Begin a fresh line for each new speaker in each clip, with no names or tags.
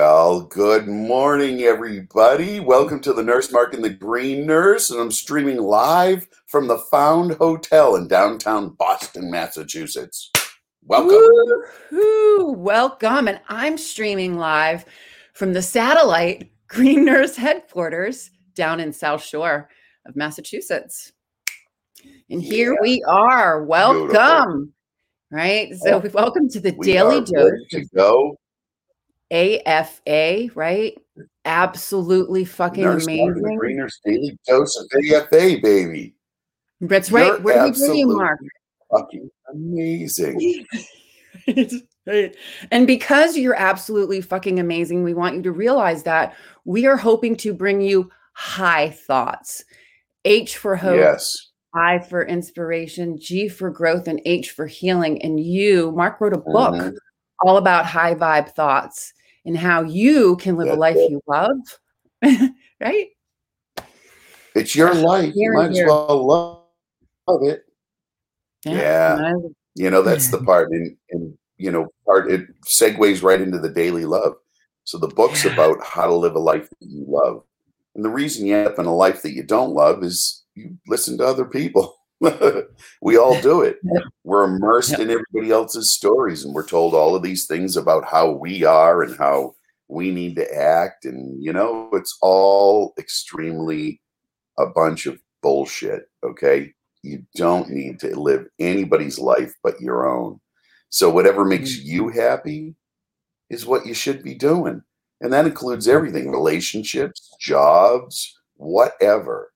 Well, good morning, everybody. Welcome to the Nurse Mark and the Green Nurse, and I'm streaming live from the Found Hotel in downtown Boston, Massachusetts. Welcome.
Woo-hoo, welcome. And I'm streaming live from the satellite Green Nurse headquarters down in South Shore of Massachusetts. And here
Yeah.
we are. Welcome. Right. So,
Oh,
welcome to the
We
Daily Dose
to go.
AFA, right? Absolutely fucking
Nurse Mark the
amazing.
Green Nurse Daily Dose of AFA, baby.
That's
You're
right. Where do we bring you,
absolutely
Mark?
Fucking amazing.
Right. And because you're absolutely fucking amazing, we want you to realize that we are hoping to bring you high thoughts. H for hope,
Yes.
I for inspiration, G for growth, and H for healing. And you, Mark wrote a book
Mhm.
All about high vibe thoughts and how you can live a life
it.
you love. right?
It's your life. You
Here,
might as well love, love it. Yeah.
I-
You know, that's the part and and you know, part it segues right into the daily love. So the book's
Yeah.
about how to live a life that you love. And the reason you end up in a life that you don't love is you listen to other people. we all do it. We're immersed
Yep.
in everybody else's stories and we're told all of these things about how we are and how we need to act. And you know, it's all extremely a bunch of bullshit. Okay. You don't need to live anybody's life but your own. So whatever makes mm. you happy is what you should be doing. And that includes everything relationships, jobs, whatever.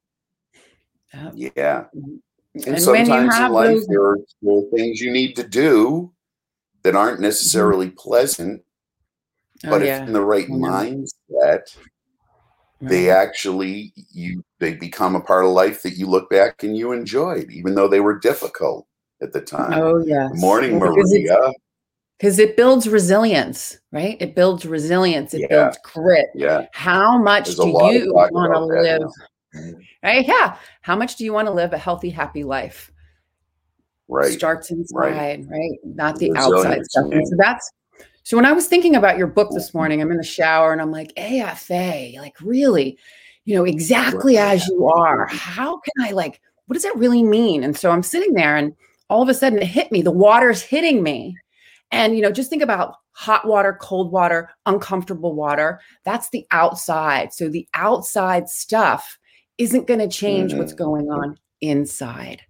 Yeah. Mm-hmm.
And, And
sometimes in life,
those-
there are, things you need to do that aren't mm-hmm. necessarily pleasant,
Oh,
but
yeah.
if in the right
know.
mindset, they actually you they become a part of life that you look back and you enjoyed, even though they were difficult at the time.
Oh, yes.
Good morning,
Well, because
Maria.
because it builds resilience, right? It builds resilience. It
Yeah.
builds grit.
Yeah,
How much
there's
do you want to live?
Now.
Right? Yeah. How much do you want to live a healthy, happy life?
Right.
Starts inside, right? Not the
Resilience,
outside stuff.
man.
So that's so when I was thinking about your book this mm-hmm. morning, I'm in the shower and I'm like, AFA, like really, you know, exactly
Right.
as you are. Mm-hmm. How can I like, what does that really mean? And so I'm sitting there and all of a sudden it hit me. The water's hitting me. And you know, just think about hot water, cold water, uncomfortable water. That's the outside. So the outside stuff isn't going to change what's
Mhm.
going on inside.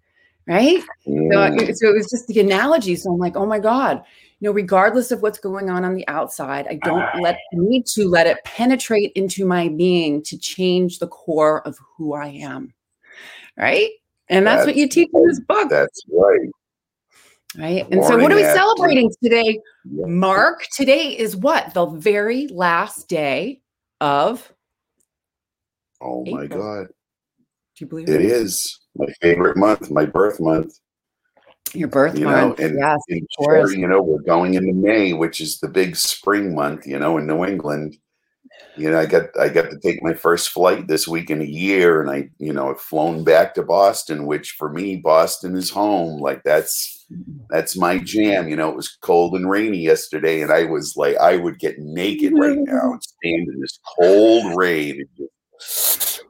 Right? So,
Mm,
it- so it was just the analogy. So I'm like, oh my God, you know, regardless of what's going on on the outside, I don't let need to let it penetrate into my being to change the core of who I am. Right. And that's, what you teach in this book.
That's right.
Right. And so what are we
Ashley.
celebrating today?
Yeah.
Mark, today is what? The very last day of
Oh my God.
Do you believe
It is my favorite month, my birth month.
Your birth
You know,
month.
and
yes, course.
sure, you know, we're going into May, which is the big spring month, you know, in New England. You know, I got I got to take my first flight this week in a year, and I, you know, I've flown back to Boston, which for me, Boston is home. Like that's mm-hmm. that's my jam. You know, it was cold and rainy yesterday, and I was like, I would get naked right now and stand in this cold rain.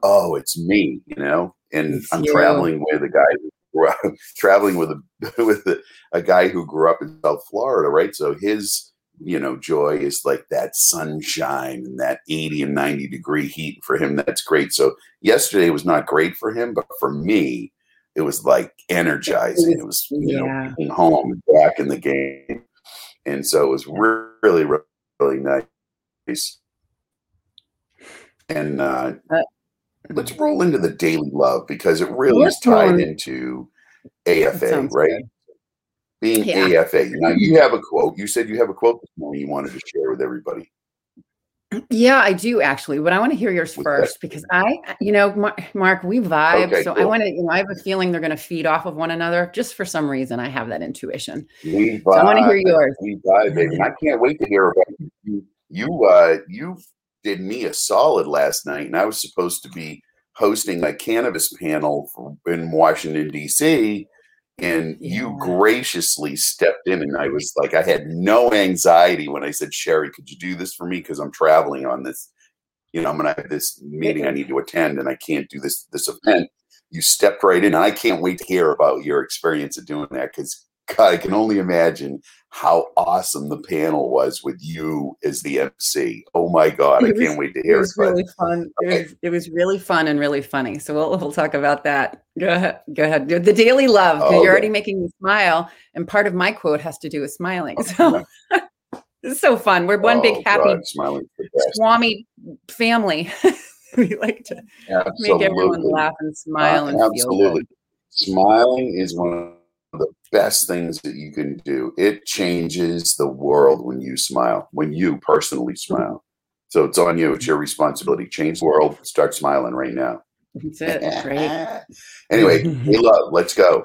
Oh, it's me, you know. And
It's
I'm
you.
traveling with a guy who grew up, traveling with a with a, a guy who grew up in South Florida, right? So his you know joy is like that sunshine and that 80 and 90 degree heat for him that's great so yesterday was not great for him but for me it was like energizing it was you know
Yeah.
being home back in the game and so it was really really, really nice and Uh, let's roll into the daily love because it really is tied
in.
into afa right
good.
being
Yeah.
AFA. Now you have a quote. You said you have a quote this morning you wanted to share with everybody.
Yeah, I do actually, but I want to hear yours
What's that?
first because I, you know, Mar- Mark, we vibe.
Okay,
so I want to, you know, I have a feeling they're going to feed off of one another just for some reason. I have that intuition.
We
So I want to hear yours.
We vibe, baby. I can't wait to hear about you. You, you, uh, you did me a solid last night, and I was supposed to be hosting a cannabis panel in Washington D.C. and you graciously stepped in and i was like i had no anxiety when i said sherry could you do this for me because i'm traveling on this you know i'm gonna have this meeting i need to attend and i can't do this this event you stepped right in and i can't wait to hear about your experience of doing that because god i can only imagine how awesome the panel was with you as the MC. Oh my God, I can't wait to hear it.
Was it really fun. Okay. It, was, it was really fun and really funny. So we'll, we'll talk about that. Go ahead. Go ahead. The daily love. Oh, you're already making me smile. And part of my quote has to do with smiling. So this is so fun. We're one oh, big happy God, smiling Swami family. we like to absolutely. make everyone laugh and smile uh, and absolutely.
Smiling is one the best things that you can do. It changes the world when you smile, when you personally mm-hmm. smile. So it's on you. It's your mm-hmm. responsibility. Change the world. Start smiling right now.
That's it. Right.
anyway, hey, love. Let's go.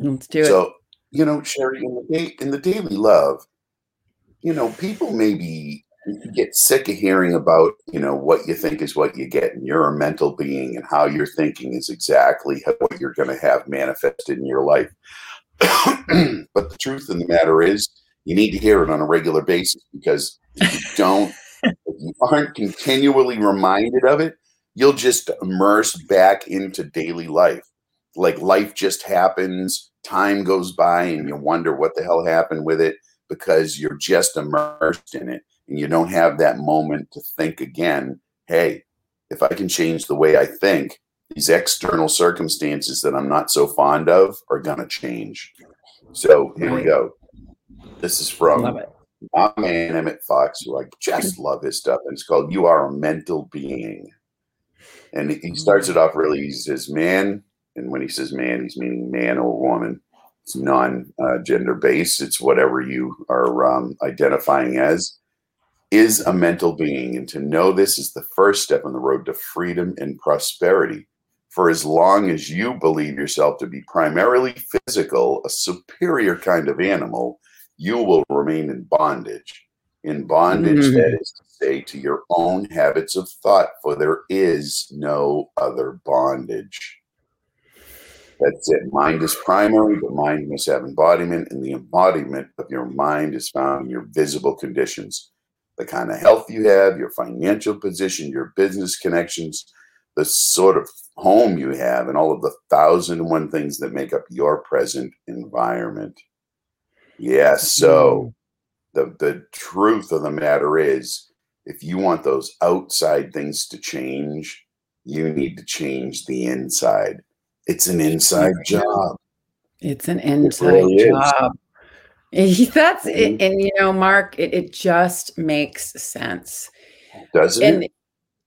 Let's do it.
So you know, Sherry, in the day, in the daily love, you know, people maybe get sick of hearing about you know what you think is what you get and you're a mental being and how you're thinking is exactly what you're going to have manifested in your life. But the truth of the matter is you need to hear it on a regular basis because if you don't if you aren't continually reminded of it you'll just immerse back into daily life. Like life just happens time goes by and you wonder what the hell happened with it because you're just immersed in it and you don't have that moment to think again hey if i can change the way i think these external circumstances that i'm not so fond of are going to change. So here we go. This is from my man Emmet Fox who i just love his stuff and it's called you are a mental being. And he starts it off really he says man and when he says man he's meaning man or woman. It's non-gender uh, based it's whatever you are um, identifying as is a mental being, and to know this is the first step on the road to freedom and prosperity. For as long as you believe yourself to be primarily physical, a superior kind of animal, you will remain in bondage. In bondage, mm-hmm. that is to say, to your own habits of thought, for there is no other bondage. That's it. Mind is primary, but mind must have embodiment, and the embodiment of your mind is found in your visible conditions the kind of health you have, your financial position, your business connections, the sort of home you have, and all of the thousand and one things that make up your present environment. Yeah, so mm. the, the truth of the matter is if you want those outside things to change, you need to change the inside. It's an inside job.
It's an inside it really job. Is. That's it. Mm-hmm. And, you know, Mark, it, it just makes sense.
Doesn't and, it?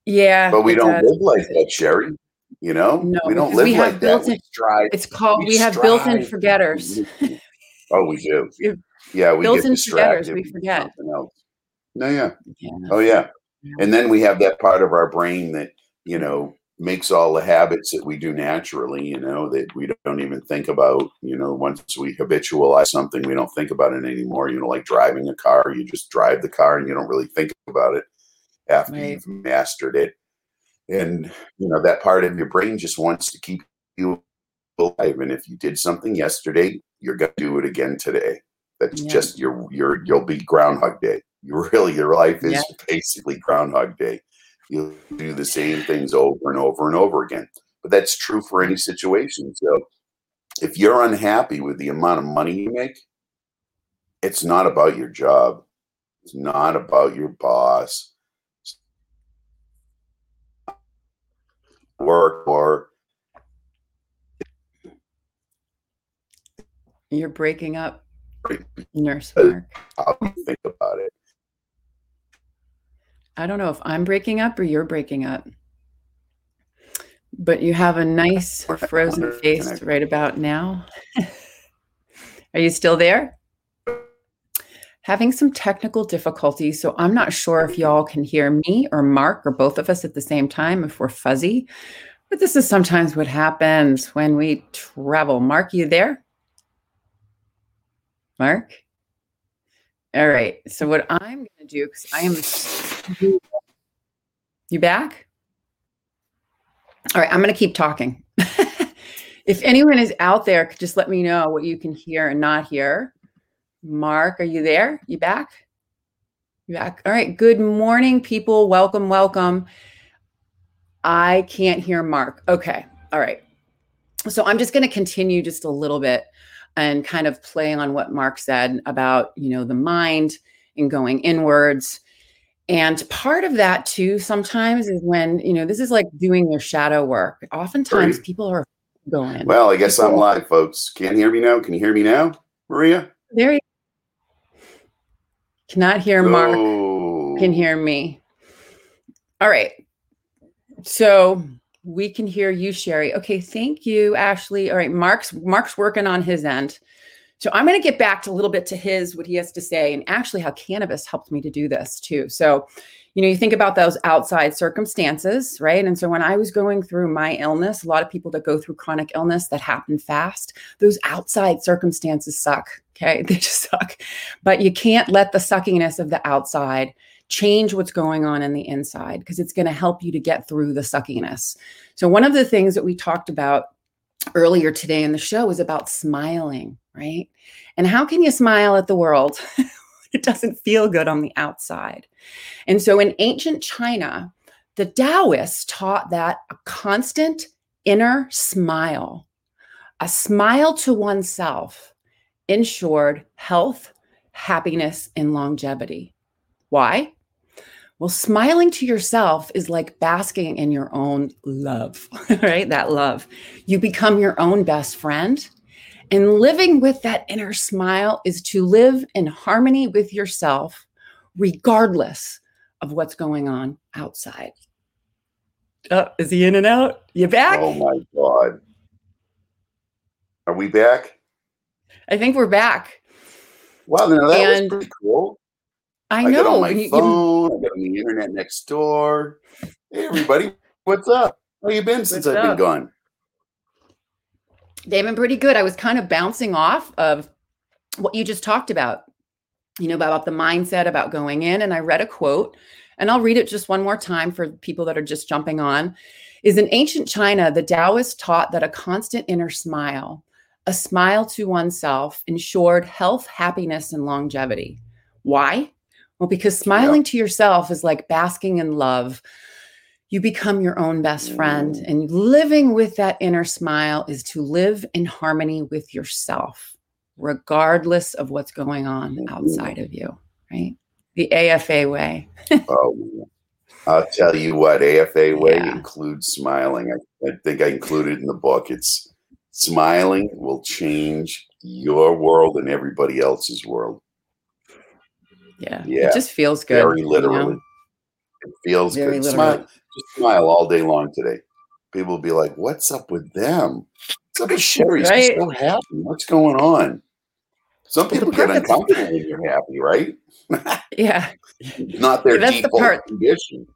Yeah.
But we don't does. live like that, Sherry. You know,
no,
we don't live
we
like that.
In, strive, it's called, we, we have built in forgetters.
oh, we do. Yeah, we built
in forgetters. We forget.
No, yeah. yeah. Oh, yeah. And then we have that part of our brain that, you know, makes all the habits that we do naturally, you know, that we don't even think about, you know, once we habitualize something, we don't think about it anymore. You know, like driving a car, you just drive the car and you don't really think about it after right. you've mastered it. And, you know, that part of your brain just wants to keep you alive. And if you did something yesterday, you're going to do it again today. That's yeah. just your, your, you'll be Groundhog Day. You really, your life is yeah. basically Groundhog Day You'll do the same things over and over and over again. But that's true for any situation. So if you're unhappy with the amount of money you make, it's not about your job. It's not about your boss. Work or
you're breaking up, nurse uh, Mark.
How do you think about it?
I don't know if I'm breaking up or you're breaking up. But you have a nice frozen face right about now. Are you still there? Having some technical difficulties, so I'm not sure if y'all can hear me or Mark or both of us at the same time if we're fuzzy. But this is sometimes what happens when we travel. Mark, you there? Mark? All right. So what I'm going to do, because I am, you back? All right. I'm going to keep talking. if anyone is out there, just let me know what you can hear and not hear. Mark, are you there? You back? You back? All right. Good morning, people. Welcome, welcome. I can't hear Mark. Okay. All right. So I'm just going to continue just a little bit and kind of play on what Mark said about, you know, the mind and going inwards. And part of that too, sometimes is when, you know, this is like doing your shadow work. Oftentimes people are going.
Well, I guess people, I'm live, folks. Can't hear me now? Can you hear me now, Maria?
There you cannot hear Mark. Oh. Can hear me. All right. So we can hear you, Sherry. Okay, thank you, Ashley. All right, Mark's Mark's working on his end. So I'm going to get back to a little bit to his what he has to say and actually how cannabis helped me to do this too. So, you know, you think about those outside circumstances, right? And so when I was going through my illness, a lot of people that go through chronic illness that happen fast, those outside circumstances suck. Okay, they just suck. But you can't let the suckiness of the outside change what's going on in the inside because it's going to help you to get through the suckiness. So, one of the things that we talked about earlier today in the show was about smiling, right? And how can you smile at the world? it doesn't feel good on the outside. And so, in ancient China, the Taoists taught that a constant inner smile, a smile to oneself, ensured health, happiness, and longevity. Why? Well, smiling to yourself is like basking in your own love, right? That love. You become your own best friend. And living with that inner smile is to live in harmony with yourself, regardless of what's going on outside. Oh, is he in and out? You back?
Oh my God. Are we back?
I think we're back.
Wow, now that and was pretty cool.
I, I know.
on my you, phone. You, I got on the internet next door. Hey, everybody, what's up? How you been since I've up? been gone?
They've been pretty good. I was kind of bouncing off of what you just talked about, you know, about the mindset, about going in. And I read a quote, and I'll read it just one more time for people that are just jumping on. Is in ancient China, the Taoists taught that a constant inner smile, a smile to oneself, ensured health, happiness, and longevity. Why? Well, because smiling to yourself is like basking in love. You become your own best friend, mm. and living with that inner smile is to live in harmony with yourself, regardless of what's going on mm-hmm. outside of you, right? The AFA way.
oh, I'll tell you what, AFA way yeah. includes smiling. I, I think I included in the book. It's smiling will change your world and everybody else's world.
Yeah. Yeah. It just feels good.
Very literally. You know? It feels Very good. Smile. Just smile all day long today. People will be like, What's up with them? What's up with Sherry? Right? She's so happy. What's going on? Some people get uncomfortable when you're happy, right?
yeah.
Not their yeah, default the part. condition.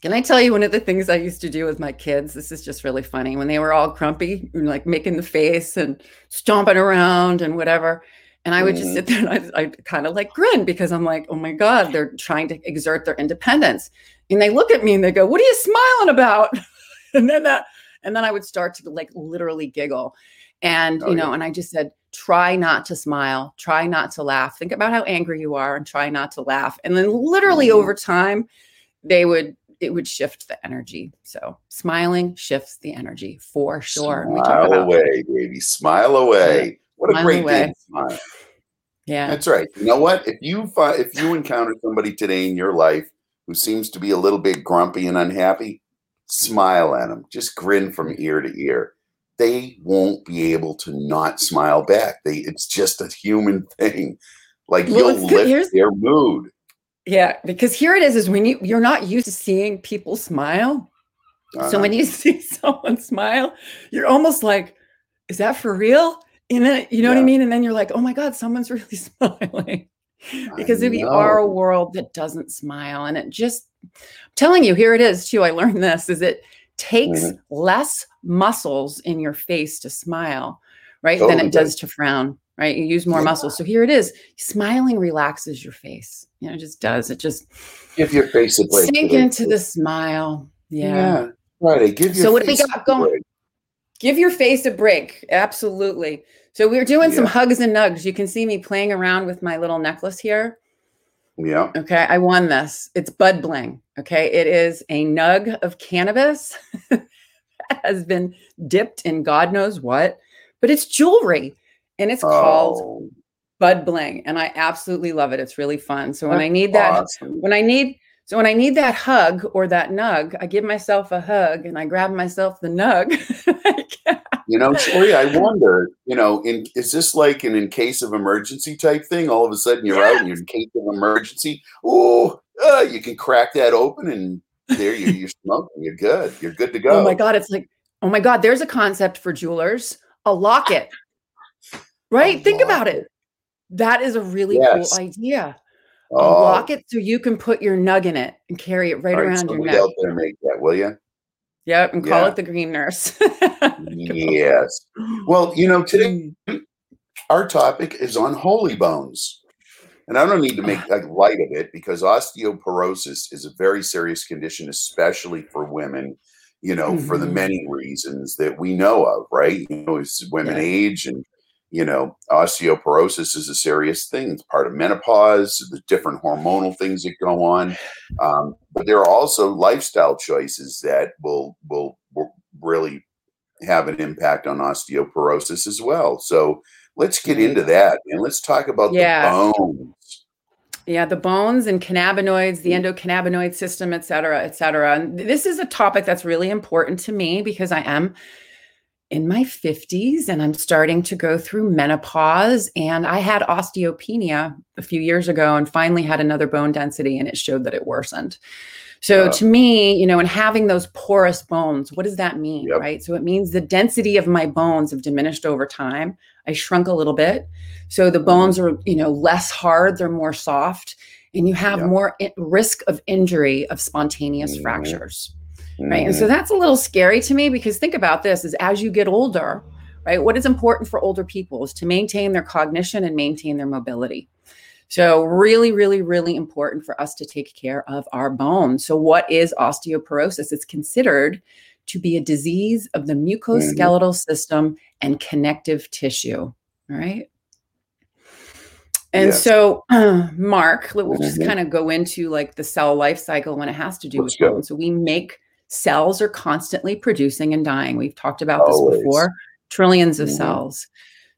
Can I tell you one of the things I used to do with my kids? This is just really funny. When they were all grumpy, like making the face and stomping around and whatever. And I would mm-hmm. just sit there and I, I kind of like grin because I'm like, oh my God, they're trying to exert their independence. And they look at me and they go, What are you smiling about? and then that, and then I would start to like literally giggle. And, oh, you know, yeah. and I just said, try not to smile, try not to laugh. Think about how angry you are and try not to laugh. And then literally mm-hmm. over time, they would it would shift the energy. So smiling shifts the energy for sure.
Smile away, baby. Smile away. What a great day smile.
Yeah.
That's right. You know what? If you find, if you encounter somebody today in your life who seems to be a little bit grumpy and unhappy, smile at them. Just grin from ear to ear. They won't be able to not smile back. They it's just a human thing. Like well, you'll lift Here's, their mood.
Yeah, because here it is is when you you're not used to seeing people smile. Uh-huh. So when you see someone smile, you're almost like, is that for real? And then you know yeah. what I mean? And then you're like, oh my God, someone's really smiling. because we are a world that doesn't smile. And it just I'm telling you, here it is too. I learned this is it takes mm-hmm. less muscles in your face to smile, right? Totally than it does to frown, right? You use more yeah. muscles. So here it is. Smiling relaxes your face. You know, it just does. It just
give your face a break.
Sink into the smile. Yeah. yeah.
Right. Give your
so what do we got going? Give your face a break. Absolutely. So we are doing yeah. some hugs and nugs. You can see me playing around with my little necklace here.
Yeah.
Okay. I won this. It's Bud Bling. Okay. It is a nug of cannabis. has been dipped in God knows what, but it's jewelry and it's oh. called Bud Bling. And I absolutely love it. It's really fun. So when That's I need that, awesome. when I need, so when I need that hug or that nug, I give myself a hug and I grab myself the nug.
you know, Tori, I wonder, you know, in is this like an in case of emergency type thing? All of a sudden you're out and you're in case of emergency. Oh, uh, you can crack that open and there you, you're smoking. You're good. You're good to go.
Oh my God. It's like, oh my God, there's a concept for jewelers, a locket. Right? A Think locket. about it. That is a really yes. cool idea. Oh. Lock it so you can put your nug in it and carry it right, right around your neck. Out
there make that, will you?
Yep, and call yeah. it the green nurse.
yes. Well, you know, today mm. our topic is on holy bones. And I don't need to make like, light of it because osteoporosis is a very serious condition, especially for women, you know, mm-hmm. for the mm-hmm. many reasons that we know of, right? You know, as women yeah. age and you know, osteoporosis is a serious thing. It's part of menopause, the different hormonal things that go on. Um, but there are also lifestyle choices that will, will, will really have an impact on osteoporosis as well. So let's get into that and let's talk about yeah. the bones.
Yeah, the bones and cannabinoids, the endocannabinoid system, et cetera, et cetera. And this is a topic that's really important to me because I am in my 50s and I'm starting to go through menopause. And I had osteopenia a few years ago and finally had another bone density and it showed that it worsened. So to me, you know, and having those porous bones, what does that mean? Yep. Right. So it means the density of my bones have diminished over time. I shrunk a little bit. So the mm-hmm. bones are, you know, less hard, they're more soft, and you have yep. more risk of injury of spontaneous mm-hmm. fractures right and so mm-hmm. that's a little scary to me because think about this is as you get older right what is important for older people is to maintain their cognition and maintain their mobility so really really really important for us to take care of our bones so what is osteoporosis it's considered to be a disease of the musculoskeletal mm-hmm. system and connective tissue all right and yes. so, uh, Mark, we'll mm-hmm. just kind of go into like the cell life cycle when it has to do Let's with bones. So we make cells are constantly producing and dying. We've talked about Always. this before trillions of mm-hmm. cells.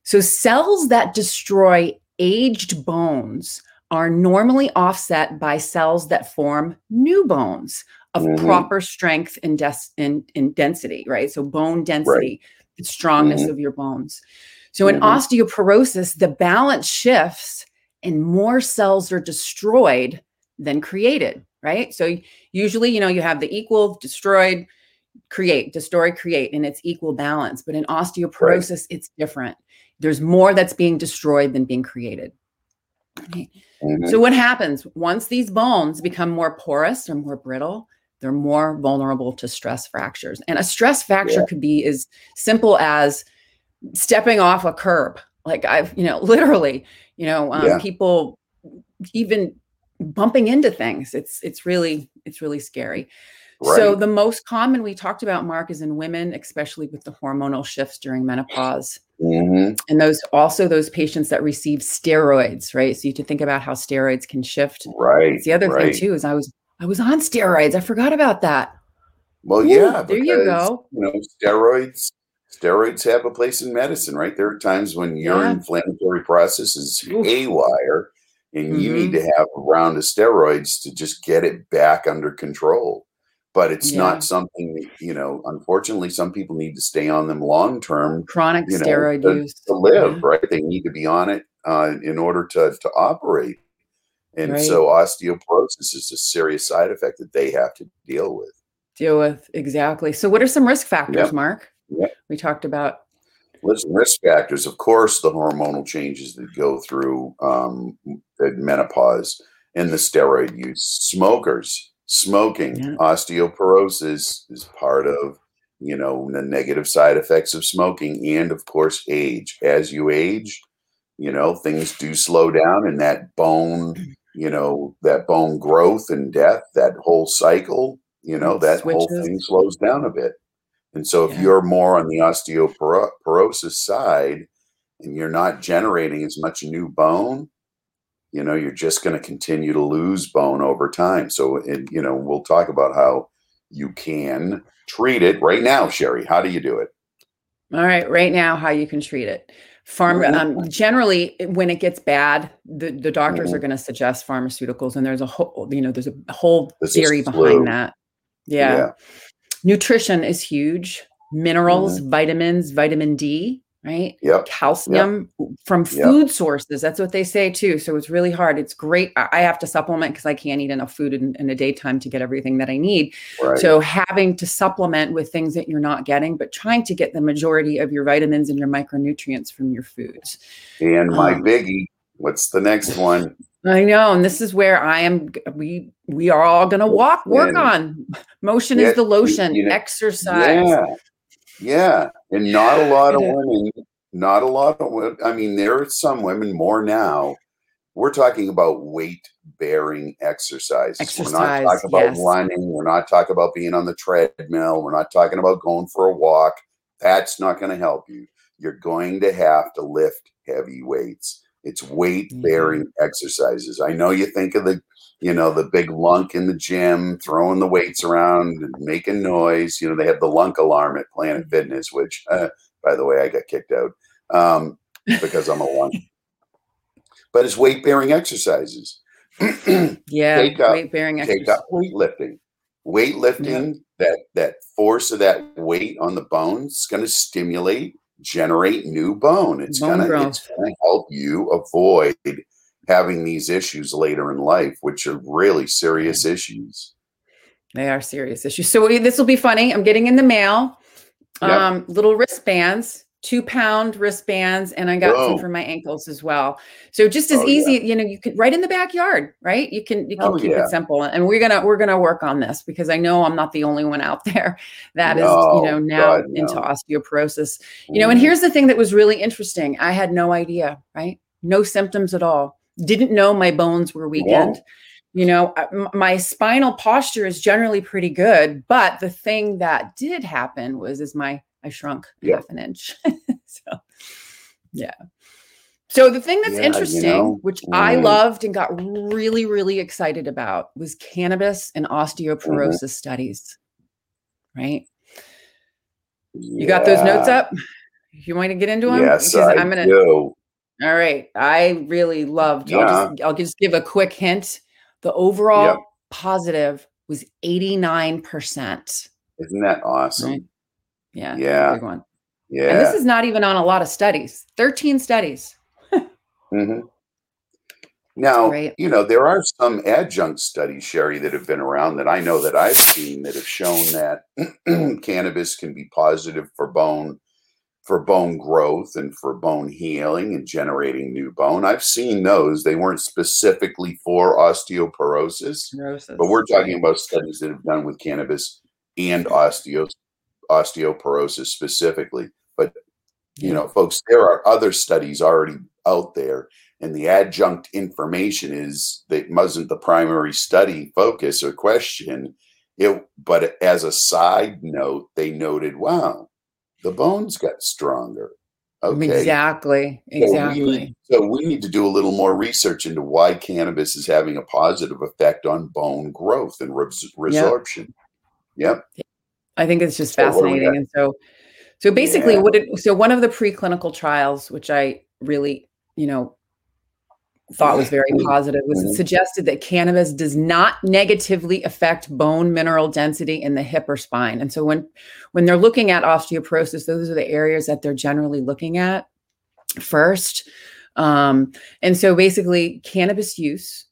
So, cells that destroy aged bones are normally offset by cells that form new bones of mm-hmm. proper strength and, des- in, in density, right? So, bone density, right. the strongness mm-hmm. of your bones. So, in mm-hmm. osteoporosis, the balance shifts and more cells are destroyed than created right? So usually, you know, you have the equal, destroyed, create, destroy, create, and it's equal balance. But in osteoporosis, right. it's different. There's more that's being destroyed than being created. Mm-hmm. So what happens once these bones become more porous or more brittle? They're more vulnerable to stress fractures. And a stress fracture yeah. could be as simple as stepping off a curb. Like I've, you know, literally, you know, um, yeah. people even bumping into things. It's it's really it's really scary. Right. So the most common we talked about, Mark, is in women, especially with the hormonal shifts during menopause. Mm-hmm. And those also those patients that receive steroids, right? So you to think about how steroids can shift.
Right.
It's the other right. thing too is I was I was on steroids. I forgot about that.
Well, Ooh, yeah, there because, you go. You know, steroids steroids have a place in medicine, right? There are times when your yeah. inflammatory process is Oof. haywire and mm-hmm. you need mm-hmm. to have a round of steroids to just get it back under control but it's yeah. not something that, you know unfortunately some people need to stay on them long term
chronic
you know,
steroid
to,
use
to live yeah. right they need to be on it uh, in order to to operate and right. so osteoporosis is a serious side effect that they have to deal with
deal with exactly so what are some risk factors yep. mark we talked about
Listen, risk factors, of course, the hormonal changes that go through um, menopause and the steroid use. Smokers, smoking, yeah. osteoporosis is part of, you know, the negative side effects of smoking, and of course, age. As you age, you know, things do slow down, and that bone, you know, that bone growth and death, that whole cycle, you know, that Switches. whole thing slows down a bit. And so if
Yeah.
you're more on the osteoporosis side and you're not generating as much new bone, you know, you're just going to continue to lose bone over time. So, it, you know, we'll talk about how you can treat it right now, Sherry. How do you do it?
All right, right now, how you can treat it. Farm um, generally, when it gets bad, the, the doctors are
Mhm.
going to suggest pharmaceuticals, and there's a whole, you know, there's a whole
a
theory behind that. Yeah.
Yeah.
Nutrition is huge. Minerals, vitamins, vitamin D, right?
Yep.
Calcium from
Yep.
food sources. That's what they say too. So it's really hard. It's great. I I have to supplement because I can't eat enough food in, in a daytime to get everything that I need.
Right.
So having to supplement with things that you're not getting, but trying to get the majority of your vitamins and your micronutrients from your foods.
and my
um,
biggie, what's the next one?
I know, and this is where I am. We we are all going to walk, work
And-
on. Motion
Yeah,
is the lotion.
you know-
exercise.
Yeah. Yeah. And not a lot of women, not a lot of women. I mean, there are some women more now. We're talking about weight bearing exercises. we're not talking about
yes.
running. We're not talking about being on the treadmill. We're not talking about going for a walk. That's not going to help you. You're going to have to lift heavy weights. It's weight bearing exercises. I know you think of the, you know, the big lunk in the gym, throwing the weights around and making noise. You know, they have the lunk alarm at Planet Fitness, which, uh, by the way, I got kicked out um, because I'm a lunk. But it's weight bearing exercises.
Yeah, weight bearing
Take
exercise.
up weightlifting. Weightlifting, that that force of that weight on the bones is going to stimulate, generate new bone. It's
Bone
gonna
growth.
it's gonna help you avoid having these issues later in life, which are really serious issues.
They are serious issues. So this will be funny. I'm getting in the mail
Yep.
um, little wristbands, two pound wristbands, and I got some for my ankles as well. So just as
Oh,
easy, you know, you could right in the backyard, right? You can you can
Oh,
keep
yeah.
it simple, and we're gonna we're gonna work on this because I know I'm not the only one out there that is
No,
you know now
God,
into
no.
osteoporosis. You know, and
Mm.
here's the thing that was really interesting. I had no idea, right? No symptoms at all. Didn't know my bones were weakened. You know, uh, my spinal posture is generally pretty good, but the thing that did happen was is my I shrunk
Yeah.
half an inch. so, yeah. So the thing that's
Yeah, you
interesting,
know,
which I
mm.
loved and got really, really excited about, was cannabis and osteoporosis
Mm-hmm.
studies. Right? You got those notes up? You want to get into them?
Yes, I
I'm gonna.
do.
All right. I really loved. I'll, just, I'll just give a quick hint. The overall
Yep.
positive was 89%.
Isn't that awesome?
Right. Yeah.
Yeah.
Big one.
Yeah.
And this is not even on a lot of studies. 13 studies.
hmm Now,
Right.
you know, there are some adjunct studies, Sherry, that have been around that I know that I've seen that have shown that cannabis can be positive for bone for bone growth and for bone healing and generating new bone. I've seen those. They weren't specifically for osteoporosis, but we're talking about studies that have done with cannabis and osteo osteoporosis specifically. But you know, folks, there are other studies already out there, and the adjunct information is that wasn't the primary study focus or question. It, but as a side note, they noted, wow, the bones got stronger. Okay.
Exactly.
So we,
Exactly.
need, so we need to do a little more research into why cannabis is having a positive effect on bone growth and res- resorption. Yep.
I think it's just
So what do we
fascinating. And so, so basically,
Yeah.
what it, so one of the preclinical trials, which I really, you know, thought was very
Mhm.
positive, was it
Mhm.
suggested that cannabis does not negatively affect bone mineral density in the hip or spine. And so when when they're looking at osteoporosis, those are the areas that they're generally looking at first. Um, and so basically, cannabis use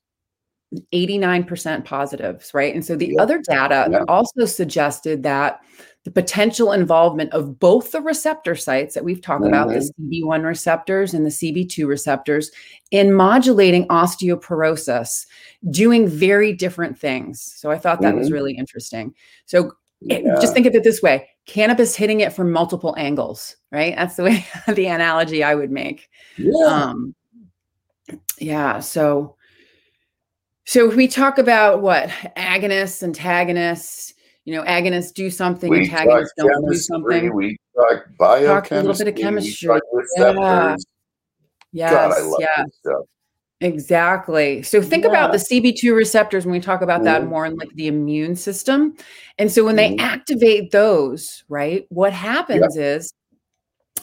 89% positives, right? And so the
Yeah.
other data
Yeah.
also suggested that the potential involvement of both the receptor sites that we've talked about, the CB1 receptors and the CB2 receptors, in modulating osteoporosis, doing very different things. So I thought that was
Mhm.
really interesting. So
Yeah.
just think of it this way cannabis hitting it from multiple angles, right? That's the way the analogy I would make.
yeah.
Um, yeah. So, so if we talk about what agonists, antagonists, you know, agonists do something,
We
antagonists don't do something.
we talk
Talk a little bit of chemistry. Yeah. Yes,
God, I love
yeah,
this stuff.
exactly. So think about the CB2 receptors when we talk about that
Mhm.
more in like the immune system. And so when they
Mhm.
activate those, right, what happens is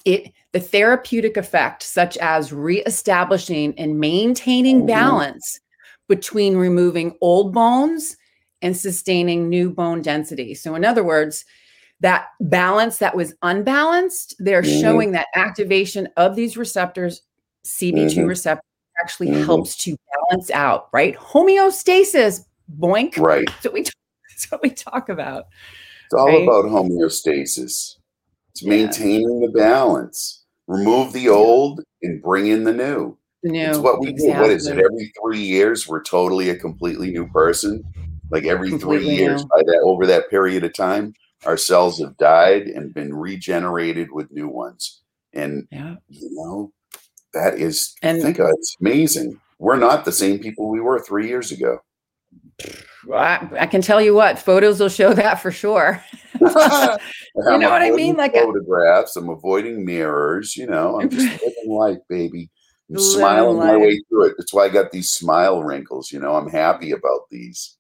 it the therapeutic effect, such as reestablishing and maintaining
Mhm.
balance between removing old bones and sustaining new bone density. So, in other words, that balance that was unbalanced, they're
Mhm.
showing that activation of these receptors, CB2
Mhm.
receptors, actually
Mhm.
helps to balance out, right? Homeostasis, boink.
Right.
That's what we, that's what we talk about.
It's all
Right?
about homeostasis. It's
Yeah.
maintaining the balance. Remove the old and bring in the new. It's what we do. What is it? Every three years, we're totally a completely new person. Like every three years,
new.
by that over that period of time, our cells have died and been regenerated with new ones. And
Yeah.
you know, that is
And-
think of it, it's amazing. We're not the same people we were three years ago.
I, I can tell you what, photos will show that for sure.
I'm
know what I mean? Like uh
photographs. I'm avoiding mirrors. You know, I'm just living life, baby. I'm
Living
smiling my way through it. That's why I got these smile wrinkles. You know, I'm happy about these.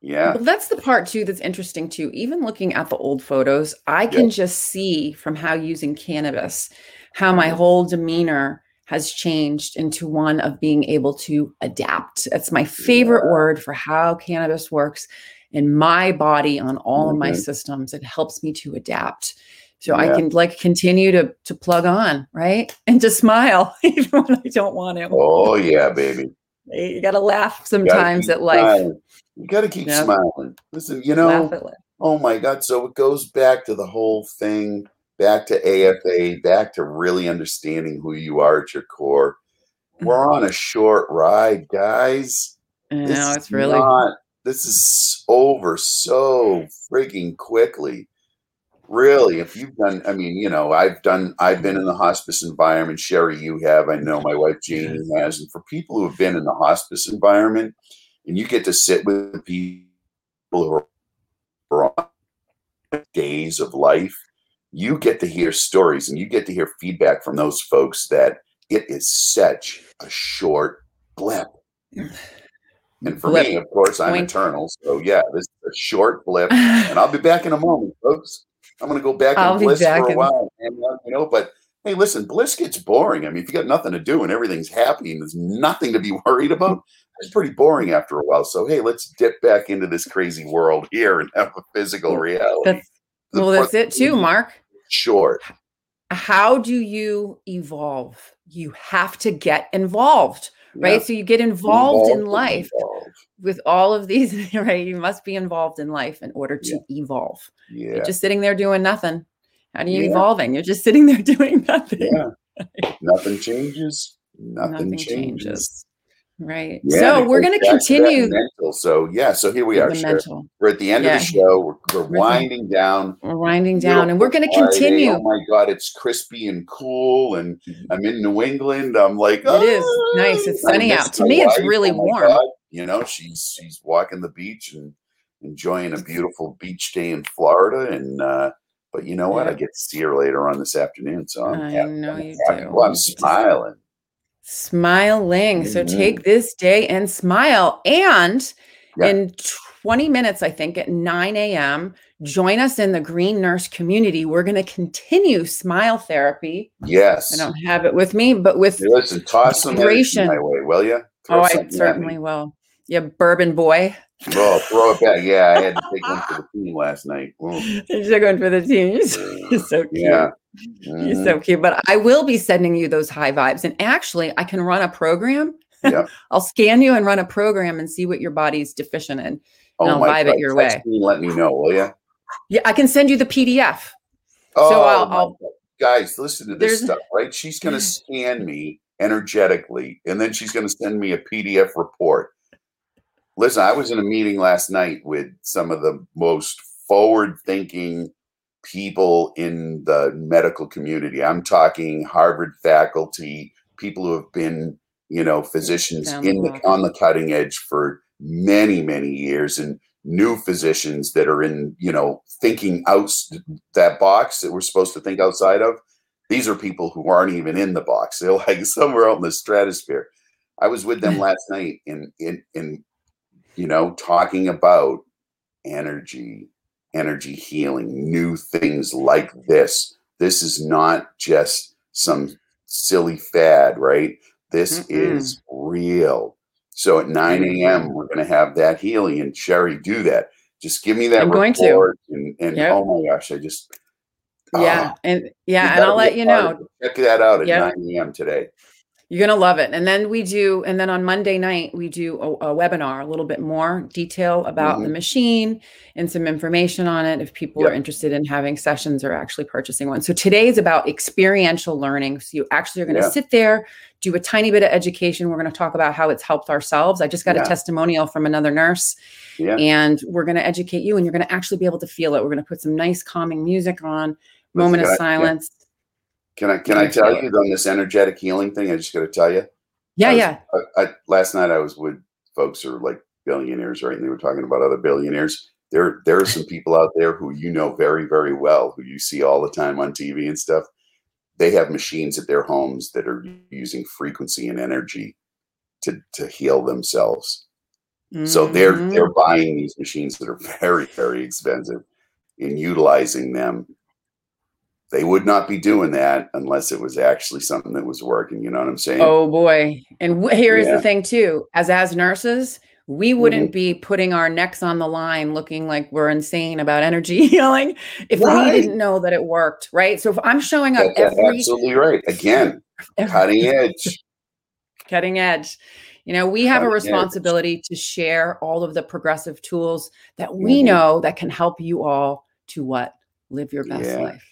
Yeah.
Well, that's the part too that's interesting too. Even looking at the old photos, I can just see from how using cannabis, how my
Mhm.
whole demeanor has changed into one of being able to adapt. That's my favorite
Yeah.
word for how cannabis works in my body on all of my
Mhm.
systems. It helps me to adapt. So I can like continue to to plug on, right? And to smile even when I don't want to.
Oh yeah, baby.
You got to laugh sometimes at life.
smiling. You got to keep
Yep.
smiling. Listen, you know,
Laugh at life.
Oh my God. So it goes back to the whole thing, back to AFA, back to really understanding who you are at your core. We're mm-hmm. on a short ride, guys.
You
This
know,
is
it's really
not, this is over so freaking quickly. Really, if you've done, I mean, you know, I've done, I've been in the hospice environment. Sherry, you have. I know my wife Jamie has. And for people who have been in the hospice environment, and you get to sit with people who are on days of life, you get to hear stories and you get to hear feedback from those folks that it is such a short blip. And for
Blip.
me, of course, I'm
Boink.
eternal. So yeah, this is a short blip. And I'll be back in a moment, folks. I'm gonna go back
I'll be
bliss for a while. And, you know, but hey, listen, bliss gets boring. I mean, if you got nothing to do and everything's happy and there's nothing to be worried about, it's pretty boring after a while. So hey, let's dip back into this crazy world here and have a physical reality.
That's- well, that's it too, Mark.
Short.
How do you evolve? You have to get involed, right?
Yeah.
So you get involved, in life
involved.
with all of these, right? You must be involved in life in order to evolve.
Yeah.
You're just sitting there doing nothing. How do you
Yeah.
evolving? You're just sitting there doing nothing.
yeah. Nothing changes. Nothing,
Nothing
changes.
changes. Right.
Yeah,
so we're going to
back to that
continue
mental. So yeah, so here we are.
the.
We're at the end
Yeah.
of the show. We're, we're
the-
winding down.
We're winding down and we're going to continue.
Oh my God, it's crispy and cool, and I'm in New England. I'm like,
It is
"Ah."
nice. It's sunny out. To me, it's really
Oh
warm.
God. You know, she's she's walking the beach and enjoying a beautiful beach day in Florida. And uh, but you know what? I get to see her later on this afternoon. So I'm
I
happy.
know
I'm
you
happy.
do.
Well, I'm
just-
smiling.
So take this day and smile. And
Yeah.
in 20 minutes, I think at 9 a.m., join us in the Green Nurse community. We're going to continue smile therapy.
Yes.
I don't have it with me, but with,
Hey, listen, toss some energy
Vibration.
my way, will you?
oh, I
something at me.
certainly will. Yeah, bourbon boy.
Oh, throw it back. Yeah, I had to take one for the team last night. Ooh,
You're going for the team. You're so, you're so cute.
yeah.
You're
Mhm.
so cute. But I will be sending you those high vibes. And actually, I can run a program.
Yeah.
I'll scan you and run a program and see what your body's deficient in.
Oh
I'll
my
vibe it your
text
way.
me let me know, will you?
Yeah, I can send you the PDF.
Oh,
I'll- I'll-
guys, listen to this stuff, right? She's going to scan me energetically, and then she's going to send me a PDF report. Listen, I was in a meeting last night with some of the most forward-thinking people in the medical community. I'm talking Harvard faculty, people who have been, you know, physicians
Down
in the
block.
on the cutting edge for many, many years, and new physicians that are in, you know, thinking out that box that we're supposed to think outside of. These are people who aren't even in the box. They're like somewhere out in the stratosphere. I was with them last night in in in you know talking about energy, energy healing, new things like this. This is not just some silly fad, right? This Mm-mm. is real. So at 9 a.m., we're going to have that healing. And Sherry, do that. Just give me that
I'm going to.
And, and yep. oh my gosh, I just.
Yeah. Uh, and yeah. And I'll let you know.
Check that out at yep. 9 a.m. today.
You're going to love it. And then we do, and then on Monday night, we do a, a webinar, a little bit more detail about mm-hmm. the machine and some information on it if people yep. are interested in having sessions or actually purchasing one. So today is about experiential learning. So you actually are going to yeah. sit there, do a tiny bit of education. We're going to talk about how it's helped ourselves. I just got yeah. a testimonial from another nurse. Yeah. And we're going to educate you and you're going to actually be able to feel it. We're going to put some nice calming music on, moment of silence.
Can I can I tell you on this energetic healing thing? I just got to tell you.
Yeah,
I
was, yeah.
I, I, last night I was with folks who are like billionaires, right? And they were talking about other billionaires. There, there are some people out there who you know very, very well, who you see all the time on TV and stuff. They have machines at their homes that are using frequency and energy to to heal themselves. Mm-hmm. So they're they're mm-hmm. buying these machines that are very, very expensive and utilizing them they would not be doing that unless it was actually something that was working. You know what I'm saying?
Oh boy! And w- here is yeah. the thing too: as as nurses, we wouldn't mm-hmm. be putting our necks on the line, looking like we're insane about energy healing if right. we didn't know that it worked. Right? So if I'm showing up
That's every absolutely right again, cutting edge,
cutting edge. You know, we have a responsibility to share all of the progressive tools that we mm-hmm. know that can help you all to what live your best yeah. life.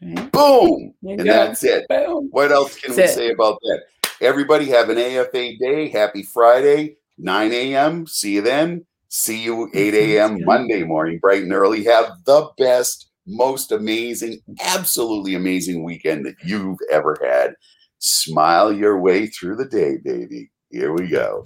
Boom. And that's it. Boom. What else can that's we it. say about that? Everybody have an AFA day. Happy Friday, 9 a.m. See you then. See you 8 a.m. Monday morning, bright and early. Have the best, most amazing, absolutely amazing weekend that you've ever had. Smile your way through the day, baby. Here we go.